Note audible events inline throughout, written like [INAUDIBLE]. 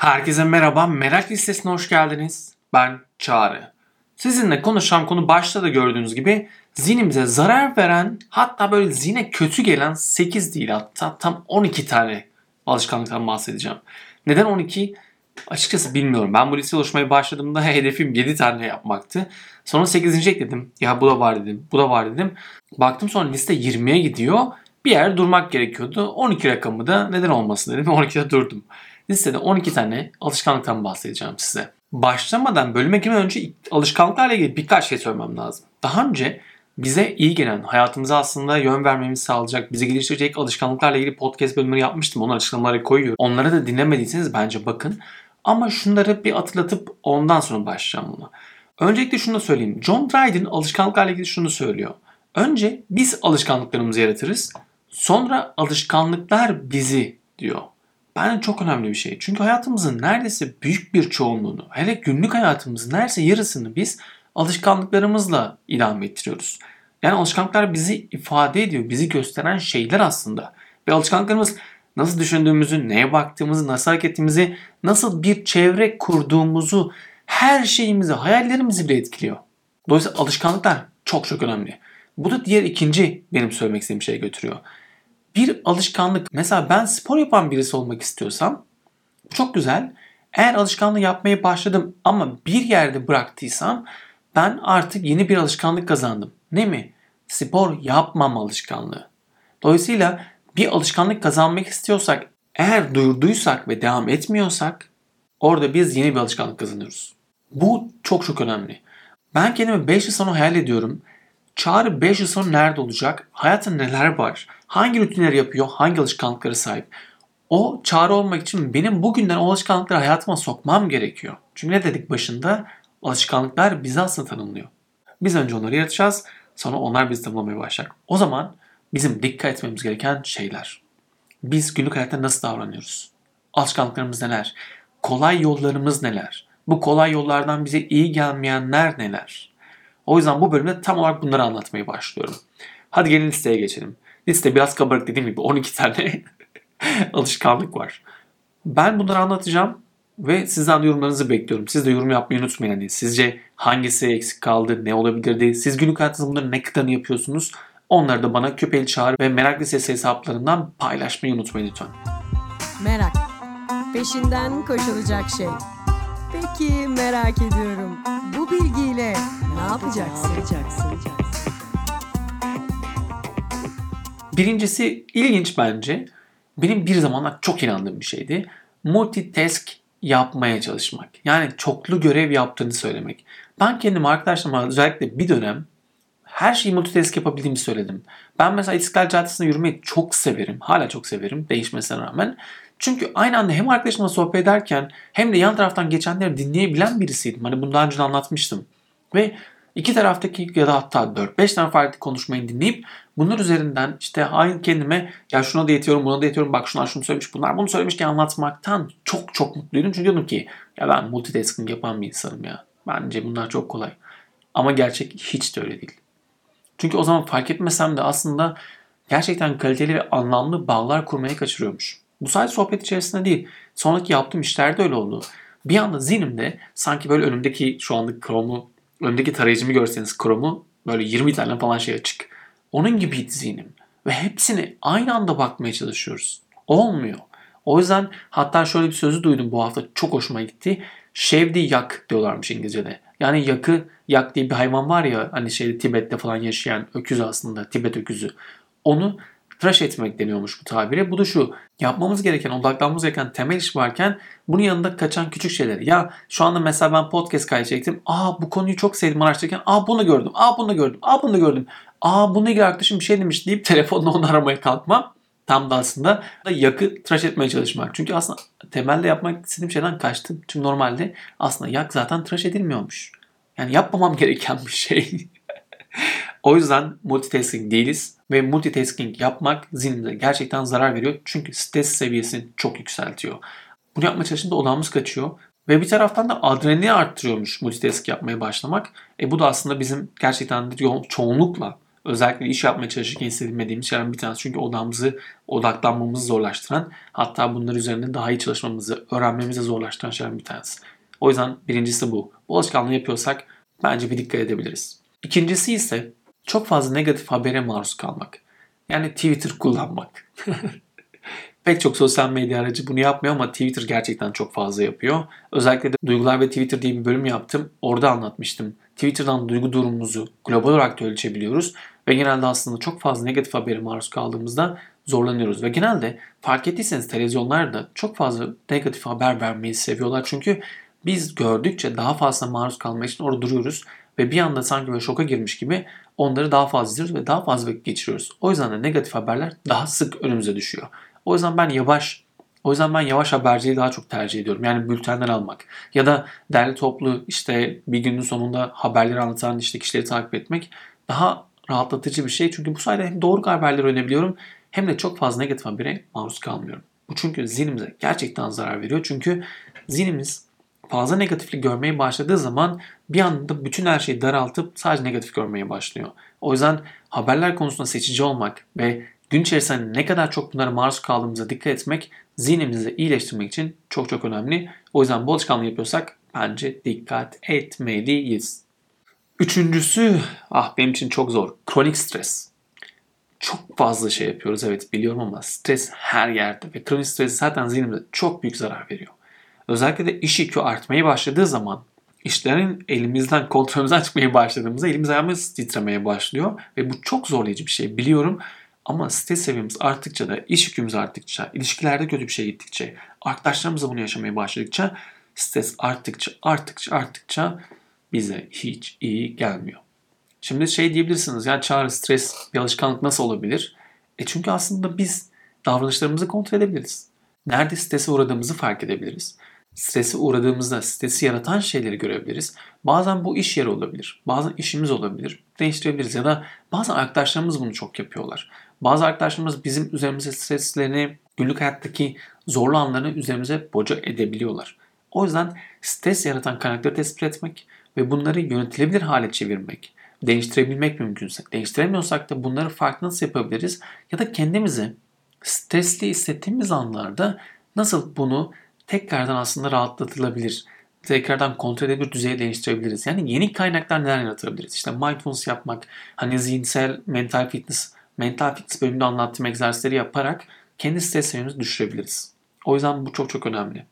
Herkese merhaba, Merak Listesi'ne hoş geldiniz. Ben Çağrı. Sizinle konuşacağım konu başta da gördüğünüz gibi zihnimize zarar veren hatta böyle zihne kötü gelen 8 değil hatta tam 12 tane alışkanlıktan bahsedeceğim. Neden 12? Açıkçası bilmiyorum. Ben bu liste oluşmaya başladığımda [LAUGHS] hedefim 7 tane yapmaktı. Sonra 8. ekledim. Ya bu da var dedim. Bu da var dedim. Baktım sonra liste 20'ye gidiyor. Bir yer durmak gerekiyordu. 12 rakamı da neden olmasın dedim. [LAUGHS] 12'de durdum. Listede 12 tane alışkanlıktan bahsedeceğim size. Başlamadan bölüme girmeden önce alışkanlıklarla ilgili birkaç şey söylemem lazım. Daha önce bize iyi gelen, hayatımıza aslında yön vermemizi sağlayacak, bizi geliştirecek alışkanlıklarla ilgili podcast bölümleri yapmıştım. Onları açıklamalara koyuyorum. Onları da dinlemediyseniz bence bakın. Ama şunları bir hatırlatıp ondan sonra başlayacağım buna. Öncelikle şunu da söyleyeyim. John Dryden alışkanlıklarla ilgili şunu söylüyor. Önce biz alışkanlıklarımızı yaratırız. Sonra alışkanlıklar bizi diyor. Bence çok önemli bir şey. Çünkü hayatımızın neredeyse büyük bir çoğunluğunu, hele günlük hayatımızın neredeyse yarısını biz alışkanlıklarımızla idame ettiriyoruz. Yani alışkanlıklar bizi ifade ediyor, bizi gösteren şeyler aslında. Ve alışkanlıklarımız nasıl düşündüğümüzü, neye baktığımızı, nasıl hareket ettiğimizi, nasıl bir çevre kurduğumuzu, her şeyimizi, hayallerimizi bile etkiliyor. Dolayısıyla alışkanlıklar çok çok önemli. Bu da diğer ikinci benim söylemek istediğim şeye götürüyor. Bir alışkanlık, mesela ben spor yapan birisi olmak istiyorsam çok güzel. Eğer alışkanlığı yapmaya başladım ama bir yerde bıraktıysam ben artık yeni bir alışkanlık kazandım. Ne mi? Spor yapmam alışkanlığı. Dolayısıyla bir alışkanlık kazanmak istiyorsak, eğer durduysak ve devam etmiyorsak orada biz yeni bir alışkanlık kazanıyoruz. Bu çok çok önemli. Ben kendimi 5 yıl sonra hayal ediyorum. Çağrı 5 yıl sonra nerede olacak? Hayatında neler var? Hangi rutinler yapıyor? Hangi alışkanlıklara sahip? O çağrı olmak için benim bugünden o alışkanlıkları hayatıma sokmam gerekiyor. Çünkü ne dedik başında? Alışkanlıklar bizi aslında tanımlıyor. Biz önce onları yaratacağız. Sonra onlar bizi tanımlamaya başlayacak. O zaman bizim dikkat etmemiz gereken şeyler. Biz günlük hayatta nasıl davranıyoruz? Alışkanlıklarımız neler? Kolay yollarımız neler? Bu kolay yollardan bize iyi gelmeyenler neler? O yüzden bu bölümde tam olarak bunları anlatmaya başlıyorum. Hadi gelin listeye geçelim. Liste biraz kabarık dediğim gibi 12 tane [LAUGHS] alışkanlık var. Ben bunları anlatacağım ve sizden de yorumlarınızı bekliyorum. Siz de yorum yapmayı unutmayın. Hani sizce hangisi eksik kaldı, ne olabilirdi? Siz günlük hayatınızda bunların ne kadarını yapıyorsunuz? Onları da bana Köpeli Çağrı ve Merak Lisesi hesaplarından paylaşmayı unutmayın lütfen. Merak. Peşinden koşulacak şey. Peki merak ediyorum. Bu bilgiyle ne yapacaksın? Birincisi ilginç bence. Benim bir zamanlar çok inandığım bir şeydi. Multitask yapmaya çalışmak. Yani çoklu görev yaptığını söylemek. Ben kendim arkadaşlarıma özellikle bir dönem her şeyi multitask yapabildiğimi söyledim. Ben mesela İstiklal Caddesi'nde yürümeyi çok severim. Hala çok severim değişmesine rağmen. Çünkü aynı anda hem arkadaşımla sohbet ederken hem de yan taraftan geçenleri dinleyebilen birisiydim. Hani bunu daha önce anlatmıştım. Ve iki taraftaki ya da hatta 4-5 tane farklı konuşmayı dinleyip bunlar üzerinden işte aynı kendime ya şuna da yetiyorum buna da yetiyorum bak şunlar şunu söylemiş bunlar bunu söylemiş diye anlatmaktan çok çok mutluydum. Çünkü diyordum ki ya ben multitasking yapan bir insanım ya. Bence bunlar çok kolay. Ama gerçek hiç de öyle değil. Çünkü o zaman fark etmesem de aslında gerçekten kaliteli ve anlamlı bağlar kurmaya kaçırıyormuş. Bu sadece sohbet içerisinde değil. Sonraki yaptığım işlerde öyle oldu. Bir anda zihnimde sanki böyle önümdeki şu anlık Chrome'u, önümdeki tarayıcımı görseniz Chrome'u böyle 20 tane falan şey açık. Onun gibiydi zihnim. Ve hepsini aynı anda bakmaya çalışıyoruz. Olmuyor. O yüzden hatta şöyle bir sözü duydum bu hafta çok hoşuma gitti. Şevdi yak diyorlarmış İngilizce'de. Yani yakı, yak diye bir hayvan var ya hani şeyde Tibet'te falan yaşayan öküz aslında Tibet öküzü. Onu tıraş etmek deniyormuş bu tabire. Bu da şu yapmamız gereken, odaklanmamız gereken temel iş varken bunun yanında kaçan küçük şeyler. Ya şu anda mesela ben podcast kaydı. Aa bu konuyu çok sevdim araştırırken. Aa bunu gördüm. Aa bunu gördüm. Aa bunu gördüm. Aa bununla ilgili arkadaşım bir şey demiş deyip [LAUGHS] telefonla onu aramaya kalkmam. Tam da aslında yakı tıraş etmeye çalışmak. Çünkü aslında temelde yapmak istediğim şeyden kaçtım. Çünkü normalde aslında yak zaten tıraş edilmiyormuş. Yani yapmamam [LAUGHS] gereken bir şey. [LAUGHS] o yüzden multitasking değiliz ve multitasking yapmak zihnimize gerçekten zarar veriyor. Çünkü stres seviyesini çok yükseltiyor. Bunu yapma çalıştığında odamız kaçıyor. Ve bir taraftan da adrenalini arttırıyormuş multitask yapmaya başlamak. E bu da aslında bizim gerçekten çoğunlukla Özellikle iş yapmaya çalışırken hissedilmediğimiz şeylerden bir tanesi. Çünkü odamızı, odaklanmamızı zorlaştıran, hatta bunlar üzerinde daha iyi çalışmamızı, öğrenmemizi zorlaştıran şeylerden bir tanesi. O yüzden birincisi bu. Bu alışkanlığı yapıyorsak bence bir dikkat edebiliriz. İkincisi ise çok fazla negatif habere maruz kalmak. Yani Twitter kullanmak. [LAUGHS] Pek çok sosyal medya aracı bunu yapmıyor ama Twitter gerçekten çok fazla yapıyor. Özellikle de Duygular ve Twitter diye bir bölüm yaptım. Orada anlatmıştım. Twitter'dan duygu durumumuzu global olarak da ölçebiliyoruz. Ve genelde aslında çok fazla negatif habere maruz kaldığımızda zorlanıyoruz. Ve genelde fark ettiyseniz televizyonlarda çok fazla negatif haber vermeyi seviyorlar. Çünkü biz gördükçe daha fazla maruz kalmak için orada duruyoruz. Ve bir anda sanki böyle şoka girmiş gibi onları daha fazla izliyoruz ve daha fazla vakit geçiriyoruz. O yüzden de negatif haberler daha sık önümüze düşüyor. O yüzden ben yavaş o yüzden ben yavaş haberciliği daha çok tercih ediyorum. Yani bültenler almak ya da derli toplu işte bir günün sonunda haberleri anlatan işte kişileri takip etmek daha rahatlatıcı bir şey. Çünkü bu sayede hem doğru haberleri öğrenebiliyorum hem de çok fazla negatif habere maruz kalmıyorum. Bu çünkü zihnimize gerçekten zarar veriyor. Çünkü zihnimiz fazla negatiflik görmeye başladığı zaman bir anda bütün her şeyi daraltıp sadece negatif görmeye başlıyor. O yüzden haberler konusunda seçici olmak ve gün içerisinde ne kadar çok bunlara maruz kaldığımıza dikkat etmek zihnimizi iyileştirmek için çok çok önemli. O yüzden bu alışkanlığı yapıyorsak bence dikkat etmeliyiz. Üçüncüsü, ah benim için çok zor. Kronik stres. Çok fazla şey yapıyoruz evet biliyorum ama stres her yerde ve kronik stres zaten zihnimize çok büyük zarar veriyor. Özellikle de iş yükü artmaya başladığı zaman işlerin elimizden, kontrolümüzden çıkmaya başladığımızda elimiz ayağımız titremeye başlıyor ve bu çok zorlayıcı bir şey biliyorum. Ama stres seviyemiz arttıkça da, iş yükümüz arttıkça, ilişkilerde kötü bir şey gittikçe, arkadaşlarımızla bunu yaşamaya başladıkça, stres arttıkça, arttıkça, arttıkça bize hiç iyi gelmiyor. Şimdi şey diyebilirsiniz ya çağrı stres bir alışkanlık nasıl olabilir? E çünkü aslında biz davranışlarımızı kontrol edebiliriz. Nerede strese uğradığımızı fark edebiliriz. Strese uğradığımızda stresi yaratan şeyleri görebiliriz. Bazen bu iş yeri olabilir. Bazen işimiz olabilir. Değiştirebiliriz ya da bazen arkadaşlarımız bunu çok yapıyorlar. Bazı arkadaşlarımız bizim üzerimize streslerini, günlük hayattaki zorlu anlarını üzerimize boca edebiliyorlar. O yüzden stres yaratan kaynakları tespit etmek ve bunları yönetilebilir hale çevirmek, değiştirebilmek mümkünse. Değiştiremiyorsak da bunları farklı nasıl yapabiliriz? Ya da kendimizi stresli hissettiğimiz anlarda nasıl bunu tekrardan aslında rahatlatılabilir, tekrardan kontrol edebilir düzeye değiştirebiliriz. Yani yeni kaynaklar neler yaratabiliriz? İşte mindfulness yapmak, hani zihinsel mental fitness, mental fitness bölümünde anlattığım egzersizleri yaparak kendi stres seviyemizi düşürebiliriz. O yüzden bu çok çok önemli.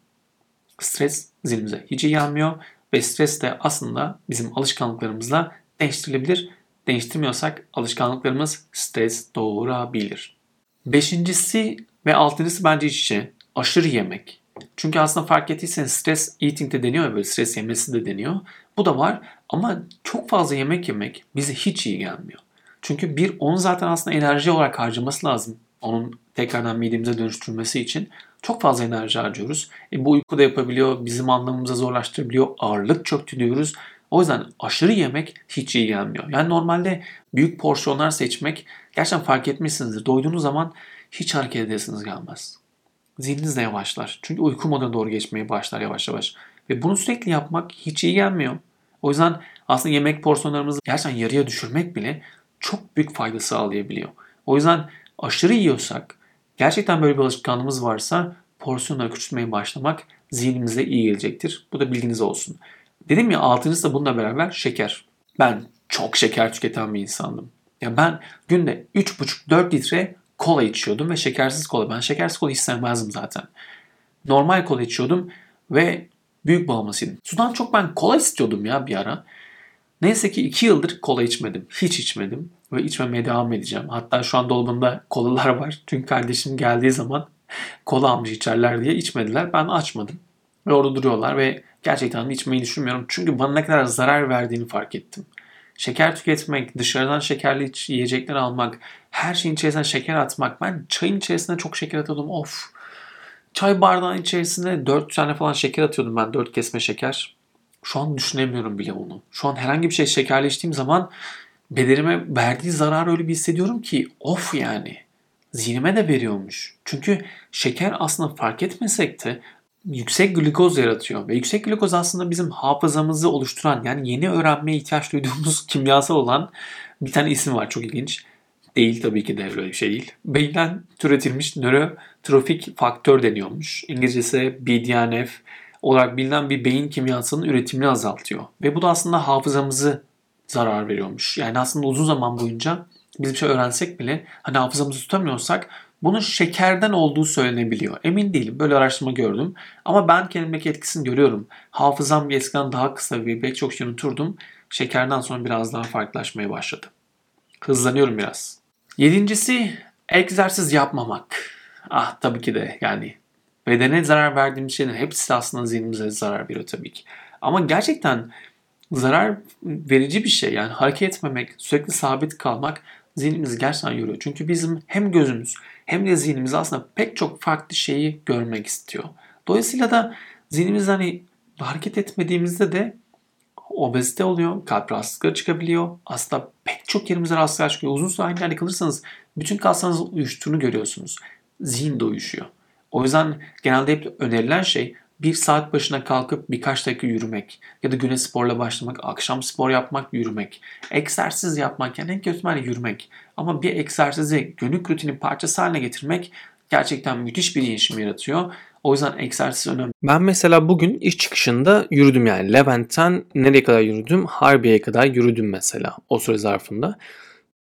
Stres zihnimize hiç iyi gelmiyor ve stres de aslında bizim alışkanlıklarımızla değiştirilebilir. Değiştirmiyorsak alışkanlıklarımız stres doğurabilir. Beşincisi ve altıncısı bence iç içe. Aşırı yemek. Çünkü aslında fark ettiyseniz stres eating de deniyor ya böyle stres yemesi de deniyor. Bu da var ama çok fazla yemek yemek bize hiç iyi gelmiyor. Çünkü bir onun zaten aslında enerji olarak harcaması lazım. Onun tekrardan midemize dönüştürmesi için çok fazla enerji harcıyoruz. E, bu uyku da yapabiliyor, bizim anlamımıza zorlaştırabiliyor, ağırlık çöktürüyoruz. O yüzden aşırı yemek hiç iyi gelmiyor. Yani normalde büyük porsiyonlar seçmek gerçekten fark etmişsinizdir. Doyduğunuz zaman hiç hareket edesiniz gelmez. Zihniniz de yavaşlar. Çünkü uyku moduna doğru geçmeye başlar yavaş yavaş. Ve bunu sürekli yapmak hiç iyi gelmiyor. O yüzden aslında yemek porsiyonlarımızı gerçekten yarıya düşürmek bile çok büyük fayda sağlayabiliyor. O yüzden aşırı yiyorsak, gerçekten böyle bir alışkanlığımız varsa porsiyonları küçültmeye başlamak zihnimize iyi gelecektir. Bu da bilginiz olsun. Dedim ya altıncısı da bununla beraber şeker. Ben çok şeker tüketen bir insandım. Ya ben günde 3,5-4 litre kola içiyordum ve şekersiz kola. Ben şekersiz kola hiç zaten. Normal kola içiyordum ve büyük bağımlısıydım. Sudan çok ben kola istiyordum ya bir ara. Neyse ki 2 yıldır kola içmedim. Hiç içmedim. Ve içmemeye devam edeceğim. Hatta şu an dolabımda kolalar var. Çünkü kardeşim geldiği zaman kola almış içerler diye içmediler. Ben açmadım. Ve orada duruyorlar ve gerçekten içmeyi düşünmüyorum. Çünkü bana ne kadar zarar verdiğini fark ettim. Şeker tüketmek, dışarıdan şekerli yiyecekler almak, her şeyin içerisine şeker atmak. Ben çayın içerisine çok şeker atıyordum. Of. Çay bardağının içerisine 4 tane falan şeker atıyordum ben. 4 kesme şeker. Şu an düşünemiyorum bile onu. Şu an herhangi bir şey şekerli içtiğim zaman bedenime verdiği zararı öyle bir hissediyorum ki of yani. Zihnime de veriyormuş. Çünkü şeker aslında fark etmesek de yüksek glikoz yaratıyor. Ve yüksek glikoz aslında bizim hafızamızı oluşturan yani yeni öğrenmeye ihtiyaç duyduğumuz [LAUGHS] kimyasal olan bir tane isim var çok ilginç. Değil tabii ki de öyle bir şey değil. Beyinden türetilmiş nörotrofik faktör deniyormuş. İngilizcesi BDNF olarak bilinen bir beyin kimyasalının üretimini azaltıyor. Ve bu da aslında hafızamızı zarar veriyormuş. Yani aslında uzun zaman boyunca biz bir şey öğrensek bile hani hafızamızı tutamıyorsak bunun şekerden olduğu söylenebiliyor. Emin değilim. Böyle araştırma gördüm. Ama ben kendimdeki etkisini görüyorum. Hafızam eskiden daha kısa ve pek çok şey unuturdum. Şekerden sonra biraz daha farklılaşmaya başladı. Hızlanıyorum biraz. Yedincisi egzersiz yapmamak. Ah tabii ki de yani bedene zarar verdiğimiz şeylerin hepsi aslında zihnimize zarar veriyor tabii ki. Ama gerçekten zarar verici bir şey. Yani hareket etmemek, sürekli sabit kalmak zihnimizi gerçekten yoruyor. Çünkü bizim hem gözümüz hem de zihnimiz aslında pek çok farklı şeyi görmek istiyor. Dolayısıyla da zihnimiz hani hareket etmediğimizde de obezite oluyor, kalp rahatsızlıkları çıkabiliyor. Aslında pek çok yerimize rahatsızlıklar çıkıyor. Uzun süre aynı yerde kalırsanız bütün kaslarınızın uyuştuğunu görüyorsunuz. Zihin de uyuşuyor. O yüzden genelde hep önerilen şey bir saat başına kalkıp birkaç dakika yürümek ya da güne sporla başlamak, akşam spor yapmak, yürümek. Egzersiz yapmak yani en kötü yürümek. Ama bir egzersizi günlük rutinin parçası haline getirmek gerçekten müthiş bir değişim yaratıyor. O yüzden egzersiz önemli. Ben mesela bugün iş çıkışında yürüdüm yani. Levent'ten nereye kadar yürüdüm? Harbiye'ye kadar yürüdüm mesela o süre zarfında.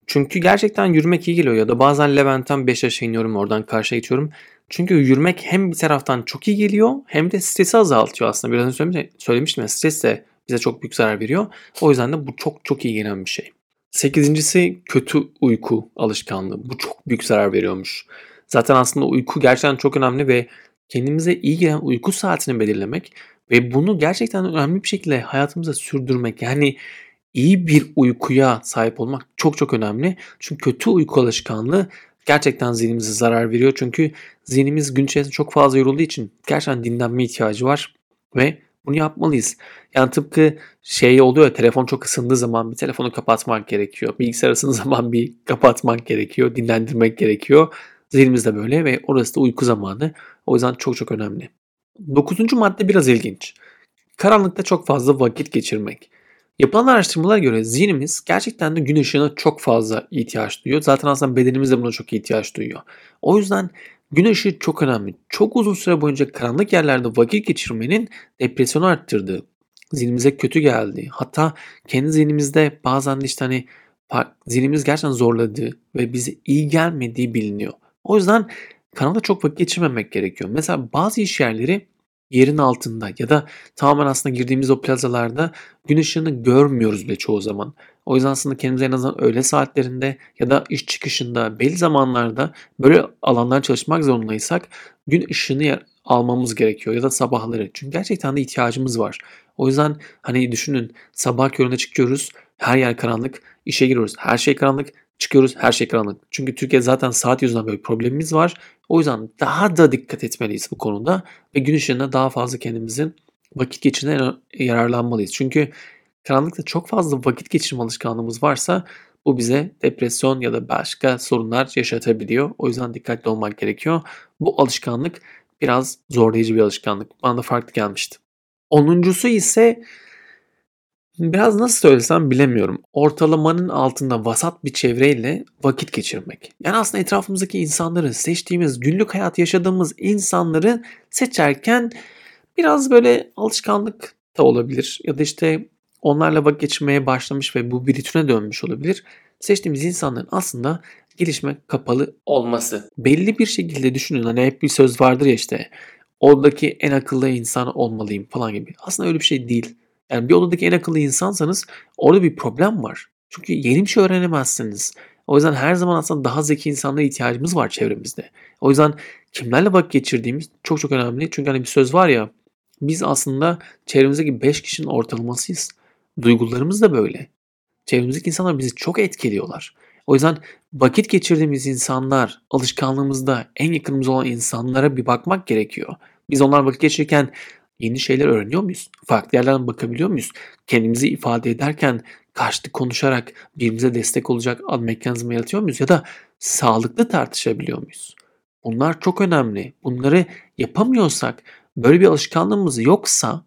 Çünkü gerçekten yürümek iyi geliyor ya da bazen Levent'ten Beşiktaş'a iniyorum oradan karşıya geçiyorum. Çünkü yürümek hem bir taraftan çok iyi geliyor hem de stresi azaltıyor aslında. Biraz önce söylemiştim ya stres de bize çok büyük zarar veriyor. O yüzden de bu çok çok iyi gelen bir şey. Sekizincisi kötü uyku alışkanlığı. Bu çok büyük zarar veriyormuş. Zaten aslında uyku gerçekten çok önemli ve kendimize iyi gelen uyku saatini belirlemek ve bunu gerçekten önemli bir şekilde hayatımıza sürdürmek. Yani iyi bir uykuya sahip olmak çok çok önemli. Çünkü kötü uyku alışkanlığı gerçekten zihnimize zarar veriyor. Çünkü zihnimiz gün içerisinde çok fazla yorulduğu için gerçekten dinlenme ihtiyacı var ve bunu yapmalıyız. Yani tıpkı şey oluyor telefon çok ısındığı zaman bir telefonu kapatmak gerekiyor. Bilgisayar ısındığı [LAUGHS] zaman bir kapatmak gerekiyor. Dinlendirmek gerekiyor. Zihnimiz de böyle ve orası da uyku zamanı. O yüzden çok çok önemli. Dokuzuncu madde biraz ilginç. Karanlıkta çok fazla vakit geçirmek. Yapılan araştırmalara göre zihnimiz gerçekten de gün ışığına çok fazla ihtiyaç duyuyor. Zaten aslında bedenimiz de buna çok ihtiyaç duyuyor. O yüzden gün ışığı çok önemli. Çok uzun süre boyunca karanlık yerlerde vakit geçirmenin depresyonu arttırdığı, zihnimize kötü geldiği, hatta kendi zihnimizde bazen de işte hani zihnimiz gerçekten zorladığı ve bize iyi gelmediği biliniyor. O yüzden karanlıkta çok vakit geçirmemek gerekiyor. Mesela bazı iş yerleri yerin altında ya da tamamen aslında girdiğimiz o plazalarda gün ışığını görmüyoruz bile çoğu zaman. O yüzden aslında kendimize en azından öğle saatlerinde ya da iş çıkışında belli zamanlarda böyle alanlar çalışmak zorundaysak gün ışığını almamız gerekiyor ya da sabahları. Çünkü gerçekten de ihtiyacımız var. O yüzden hani düşünün sabah köründe çıkıyoruz her yer karanlık işe giriyoruz her şey karanlık çıkıyoruz her şey karanlık. Çünkü Türkiye zaten saat yüzünden böyle problemimiz var. O yüzden daha da dikkat etmeliyiz bu konuda ve gün ışığında daha fazla kendimizin vakit geçirmeye yararlanmalıyız. Çünkü karanlıkta çok fazla vakit geçirme alışkanlığımız varsa bu bize depresyon ya da başka sorunlar yaşatabiliyor. O yüzden dikkatli olmak gerekiyor. Bu alışkanlık biraz zorlayıcı bir alışkanlık. Bana da farklı gelmişti. Onuncusu ise Biraz nasıl söylesem bilemiyorum. Ortalamanın altında vasat bir çevreyle vakit geçirmek. Yani aslında etrafımızdaki insanları, seçtiğimiz, günlük hayat yaşadığımız insanları seçerken biraz böyle alışkanlık da olabilir. Ya da işte onlarla vakit geçirmeye başlamış ve bu bir ritüne dönmüş olabilir. Seçtiğimiz insanların aslında gelişme kapalı olması. Belli bir şekilde düşünün hani hep bir söz vardır ya işte oradaki en akıllı insan olmalıyım falan gibi. Aslında öyle bir şey değil yani bir odadaki en akıllı insansanız orada bir problem var. Çünkü yeni bir şey öğrenemezsiniz. O yüzden her zaman aslında daha zeki insanlara ihtiyacımız var çevremizde. O yüzden kimlerle vakit geçirdiğimiz çok çok önemli. Çünkü hani bir söz var ya biz aslında çevremizdeki 5 kişinin ortalamasıyız. Duygularımız da böyle. Çevremizdeki insanlar bizi çok etkiliyorlar. O yüzden vakit geçirdiğimiz insanlar, alışkanlığımızda en yakınımız olan insanlara bir bakmak gerekiyor. Biz onlar vakit geçirirken Yeni şeyler öğreniyor muyuz? Farklı yerlerden bakabiliyor muyuz? Kendimizi ifade ederken karşılıklı konuşarak birbirimize destek olacak mekanizma yaratıyor muyuz? Ya da sağlıklı tartışabiliyor muyuz? Bunlar çok önemli. Bunları yapamıyorsak böyle bir alışkanlığımız yoksa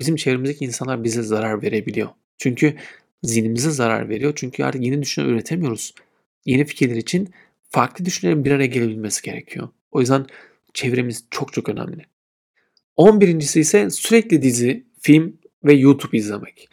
bizim çevremizdeki insanlar bize zarar verebiliyor. Çünkü zihnimize zarar veriyor. Çünkü artık yeni düşünce üretemiyoruz. Yeni fikirler için farklı düşüncelerin bir araya gelebilmesi gerekiyor. O yüzden çevremiz çok çok önemli. 11.si ise sürekli dizi, film ve YouTube izlemek.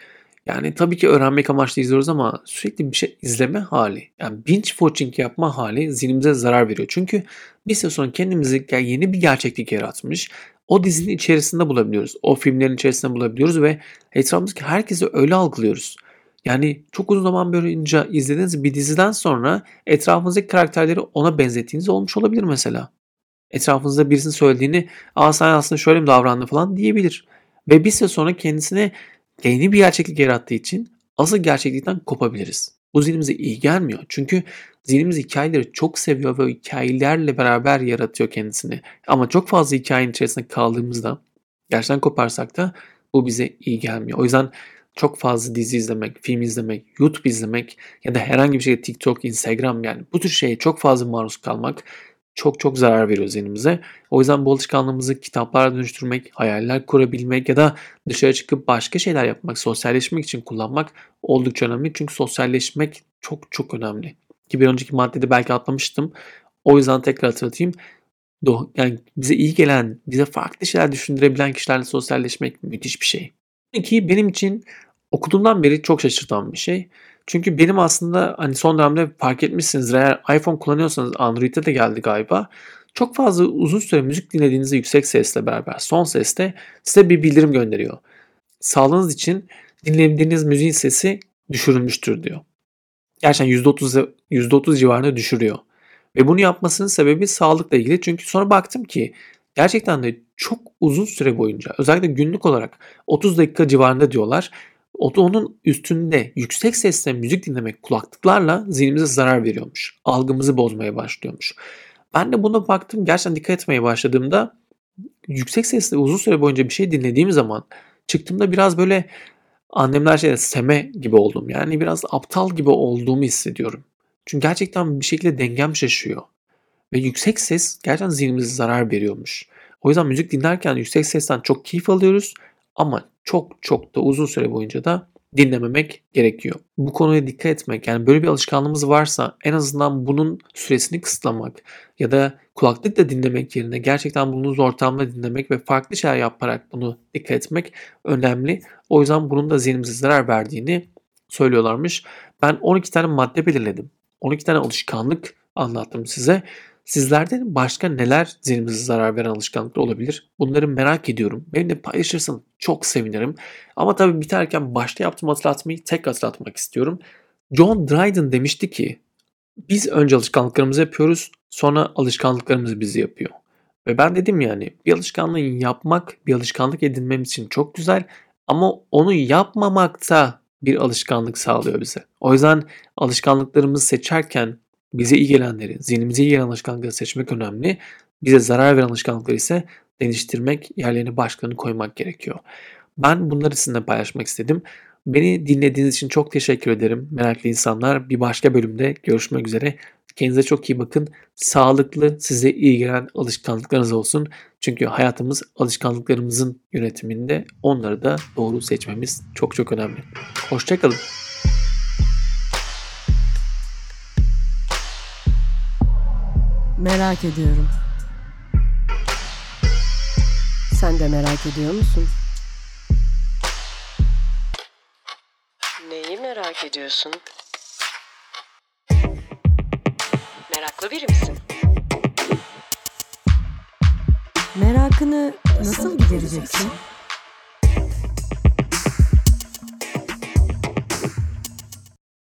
Yani tabii ki öğrenmek amaçlı izliyoruz ama sürekli bir şey izleme hali, yani binge watching yapma hali zihnimize zarar veriyor. Çünkü bir süre sonra kendimizi yeni bir gerçeklik yaratmış, o dizinin içerisinde bulabiliyoruz. O filmlerin içerisinde bulabiliyoruz ve etrafımızdaki herkesi öyle algılıyoruz. Yani çok uzun zaman boyunca izlediğiniz bir diziden sonra etrafınızdaki karakterleri ona benzettiğiniz olmuş olabilir mesela. Etrafınızda birisinin söylediğini aa sen aslında şöyle mi davrandın falan diyebilir. Ve bir süre sonra kendisine yeni bir gerçeklik yarattığı için asıl gerçeklikten kopabiliriz. Bu zihnimize iyi gelmiyor. Çünkü zihnimiz hikayeleri çok seviyor ve hikayelerle beraber yaratıyor kendisini. Ama çok fazla hikayenin içerisinde kaldığımızda gerçekten koparsak da bu bize iyi gelmiyor. O yüzden çok fazla dizi izlemek, film izlemek, YouTube izlemek ya da herhangi bir şey TikTok, Instagram yani bu tür şeye çok fazla maruz kalmak çok çok zarar veriyor zihnimize. O yüzden bu alışkanlığımızı kitaplara dönüştürmek, hayaller kurabilmek ya da dışarı çıkıp başka şeyler yapmak, sosyalleşmek için kullanmak oldukça önemli. Çünkü sosyalleşmek çok çok önemli. Ki bir önceki maddede belki atlamıştım. O yüzden tekrar hatırlatayım. Yani bize iyi gelen, bize farklı şeyler düşündürebilen kişilerle sosyalleşmek müthiş bir şey. Ki benim için okuduğumdan beri çok şaşırtan bir şey. Çünkü benim aslında hani son dönemde fark etmişsiniz eğer iPhone kullanıyorsanız Android'e de geldi galiba. Çok fazla uzun süre müzik dinlediğinizde yüksek sesle beraber son seste size bir bildirim gönderiyor. Sağlığınız için dinlediğiniz müziğin sesi düşürülmüştür diyor. Gerçekten %30, %30 civarında düşürüyor. Ve bunu yapmasının sebebi sağlıkla ilgili. Çünkü sonra baktım ki gerçekten de çok uzun süre boyunca özellikle günlük olarak 30 dakika civarında diyorlar onun üstünde yüksek sesle müzik dinlemek kulaklıklarla zihnimize zarar veriyormuş. Algımızı bozmaya başlıyormuş. Ben de buna baktım gerçekten dikkat etmeye başladığımda yüksek sesle uzun süre boyunca bir şey dinlediğim zaman çıktığımda biraz böyle annemler şey seme gibi oldum. Yani biraz aptal gibi olduğumu hissediyorum. Çünkü gerçekten bir şekilde dengem şaşıyor. Ve yüksek ses gerçekten zihnimize zarar veriyormuş. O yüzden müzik dinlerken yüksek sesten çok keyif alıyoruz ama çok çok da uzun süre boyunca da dinlememek gerekiyor. Bu konuya dikkat etmek yani böyle bir alışkanlığımız varsa en azından bunun süresini kısıtlamak ya da kulaklıkla dinlemek yerine gerçekten bulunduğunuz ortamda dinlemek ve farklı şeyler yaparak bunu dikkat etmek önemli. O yüzden bunun da zihnimize zarar verdiğini söylüyorlarmış. Ben 12 tane madde belirledim. 12 tane alışkanlık anlattım size. Sizlerde başka neler zihnimize zarar veren alışkanlıklar olabilir? Bunları merak ediyorum. Benimle paylaşırsan çok sevinirim. Ama tabii biterken başta yaptığım hatırlatmayı tek hatırlatmak istiyorum. John Dryden demişti ki biz önce alışkanlıklarımızı yapıyoruz sonra alışkanlıklarımız bizi yapıyor. Ve ben dedim yani bir alışkanlığı yapmak bir alışkanlık edinmemiz için çok güzel ama onu yapmamak da bir alışkanlık sağlıyor bize. O yüzden alışkanlıklarımızı seçerken bize iyi gelenleri, zihnimize iyi gelen alışkanlıkları seçmek önemli. Bize zarar veren alışkanlıkları ise değiştirmek, yerlerine başkalarını koymak gerekiyor. Ben bunları sizinle paylaşmak istedim. Beni dinlediğiniz için çok teşekkür ederim. Meraklı insanlar bir başka bölümde görüşmek üzere. Kendinize çok iyi bakın. Sağlıklı, size iyi gelen alışkanlıklarınız olsun. Çünkü hayatımız alışkanlıklarımızın yönetiminde onları da doğru seçmemiz çok çok önemli. Hoşçakalın. Merak ediyorum. Sen de merak ediyor musun? Neyi merak ediyorsun? Meraklı biri misin? Merakını nasıl gidereceksin?